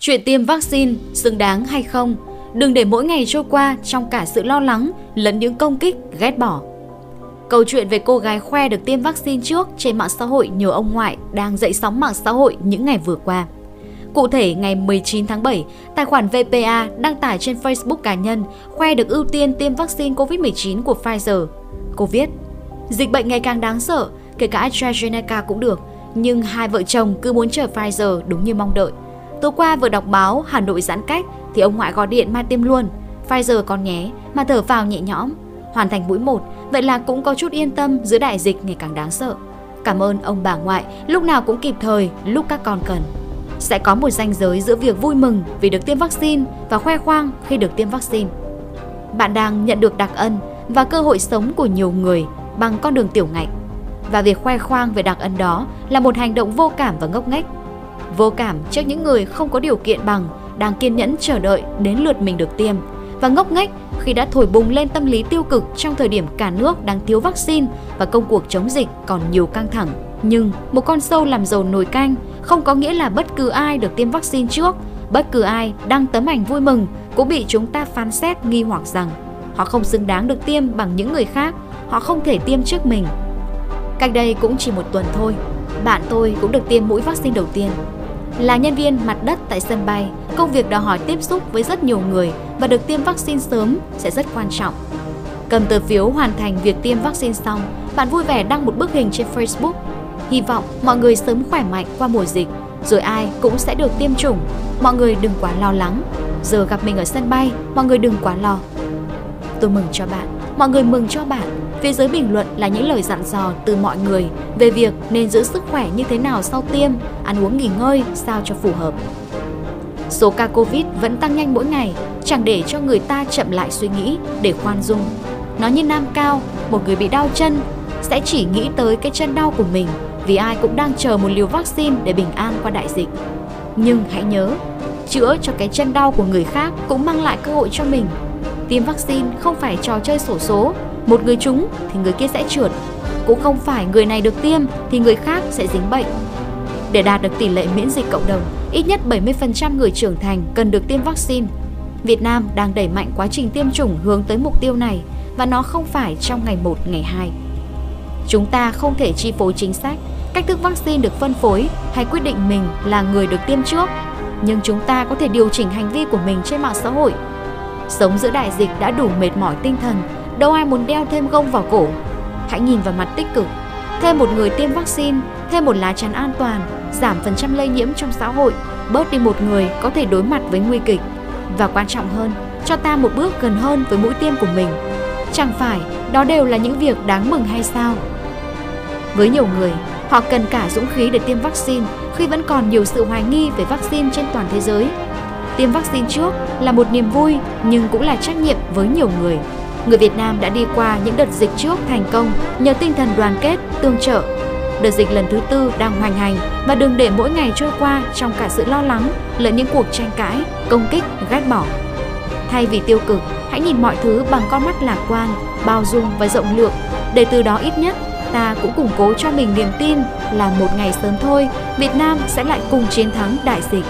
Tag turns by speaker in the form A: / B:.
A: Chuyện tiêm vaccine xứng đáng hay không? Đừng để mỗi ngày trôi qua trong cả sự lo lắng lẫn những công kích, ghét bỏ. Câu chuyện về cô gái khoe được tiêm vaccine trước trên mạng xã hội nhờ ông ngoại đang dậy sóng mạng xã hội những ngày vừa qua. Cụ thể, ngày 19 tháng 7, tài khoản VPA đăng tải trên Facebook cá nhân khoe được ưu tiên tiêm vaccine COVID-19 của Pfizer. Cô viết, dịch bệnh ngày càng đáng sợ, kể cả AstraZeneca cũng được, nhưng hai vợ chồng cứ muốn chờ Pfizer đúng như mong đợi. Tối qua vừa đọc báo Hà Nội giãn cách thì ông ngoại gọi điện mai tiêm luôn. Pfizer con nhé, mà thở vào nhẹ nhõm. Hoàn thành mũi 1, vậy là cũng có chút yên tâm giữa đại dịch ngày càng đáng sợ. Cảm ơn ông bà ngoại lúc nào cũng kịp thời lúc các con cần. Sẽ có một ranh giới giữa việc vui mừng vì được tiêm vaccine và khoe khoang khi được tiêm vaccine. Bạn đang nhận được đặc ân và cơ hội sống của nhiều người bằng con đường tiểu ngạch. Và việc khoe khoang về đặc ân đó là một hành động vô cảm và ngốc nghếch. Vô cảm trước những người không có điều kiện bằng đang kiên nhẫn chờ đợi đến lượt mình được tiêm và ngốc nghếch khi đã thổi bùng lên tâm lý tiêu cực trong thời điểm cả nước đang thiếu vaccine và công cuộc chống dịch còn nhiều căng thẳng. Nhưng một con sâu làm dầu nồi canh không có nghĩa là bất cứ ai được tiêm vaccine trước, bất cứ ai đăng tấm ảnh vui mừng cũng bị chúng ta phán xét nghi hoặc rằng họ không xứng đáng được tiêm bằng những người khác, họ không thể tiêm trước mình. Cách đây cũng chỉ một tuần thôi, bạn tôi cũng được tiêm mũi vaccine đầu tiên. Là nhân viên mặt đất tại sân bay, công việc đòi hỏi tiếp xúc với rất nhiều người và được tiêm vaccine sớm sẽ rất quan trọng. Cầm tờ phiếu hoàn thành việc tiêm vaccine xong, bạn vui vẻ đăng một bức hình trên Facebook. Hy vọng mọi người sớm khỏe mạnh qua mùa dịch, rồi ai cũng sẽ được tiêm chủng. Mọi người đừng quá lo lắng. Giờ gặp mình ở sân bay, mọi người đừng quá lo. Tôi mừng cho bạn, mọi người mừng cho bạn. Phía dưới bình luận là những lời dặn dò từ mọi người về việc nên giữ sức khỏe như thế nào sau tiêm, ăn uống nghỉ ngơi sao cho phù hợp. Số ca Covid vẫn tăng nhanh mỗi ngày, chẳng để cho người ta chậm lại suy nghĩ để khoan dung. Nó như nam cao, một người bị đau chân sẽ chỉ nghĩ tới cái chân đau của mình vì ai cũng đang chờ một liều vaccine để bình an qua đại dịch. Nhưng hãy nhớ, chữa cho cái chân đau của người khác cũng mang lại cơ hội cho mình. Tiêm vaccine không phải trò chơi sổ số, một người trúng thì người kia sẽ trượt. Cũng không phải người này được tiêm thì người khác sẽ dính bệnh. Để đạt được tỷ lệ miễn dịch cộng đồng, ít nhất 70% người trưởng thành cần được tiêm vaccine. Việt Nam đang đẩy mạnh quá trình tiêm chủng hướng tới mục tiêu này và nó không phải trong ngày 1, ngày 2. Chúng ta không thể chi phối chính sách, cách thức vaccine được phân phối hay quyết định mình là người được tiêm trước, nhưng chúng ta có thể điều chỉnh hành vi của mình trên mạng xã hội. Sống giữa đại dịch đã đủ mệt mỏi tinh thần, đâu ai muốn đeo thêm gông vào cổ. Hãy nhìn vào mặt tích cực, thêm một người tiêm vaccine, thêm một lá chắn an toàn, giảm phần trăm lây nhiễm trong xã hội, bớt đi một người có thể đối mặt với nguy kịch. Và quan trọng hơn, cho ta một bước gần hơn với mũi tiêm của mình. Chẳng phải đó đều là những việc đáng mừng hay sao? Với nhiều người, họ cần cả dũng khí để tiêm vaccine khi vẫn còn nhiều sự hoài nghi về vaccine trên toàn thế giới. Tiêm vaccine trước là một niềm vui nhưng cũng là trách nhiệm với nhiều người. Người Việt Nam đã đi qua những đợt dịch trước thành công nhờ tinh thần đoàn kết, tương trợ. Đợt dịch lần thứ tư đang hoành hành và đừng để mỗi ngày trôi qua trong cả sự lo lắng lẫn những cuộc tranh cãi, công kích, ghét bỏ. Thay vì tiêu cực, hãy nhìn mọi thứ bằng con mắt lạc quan, bao dung và rộng lượng để từ đó ít nhất ta cũng củng cố cho mình niềm tin là một ngày sớm thôi, Việt Nam sẽ lại cùng chiến thắng đại dịch.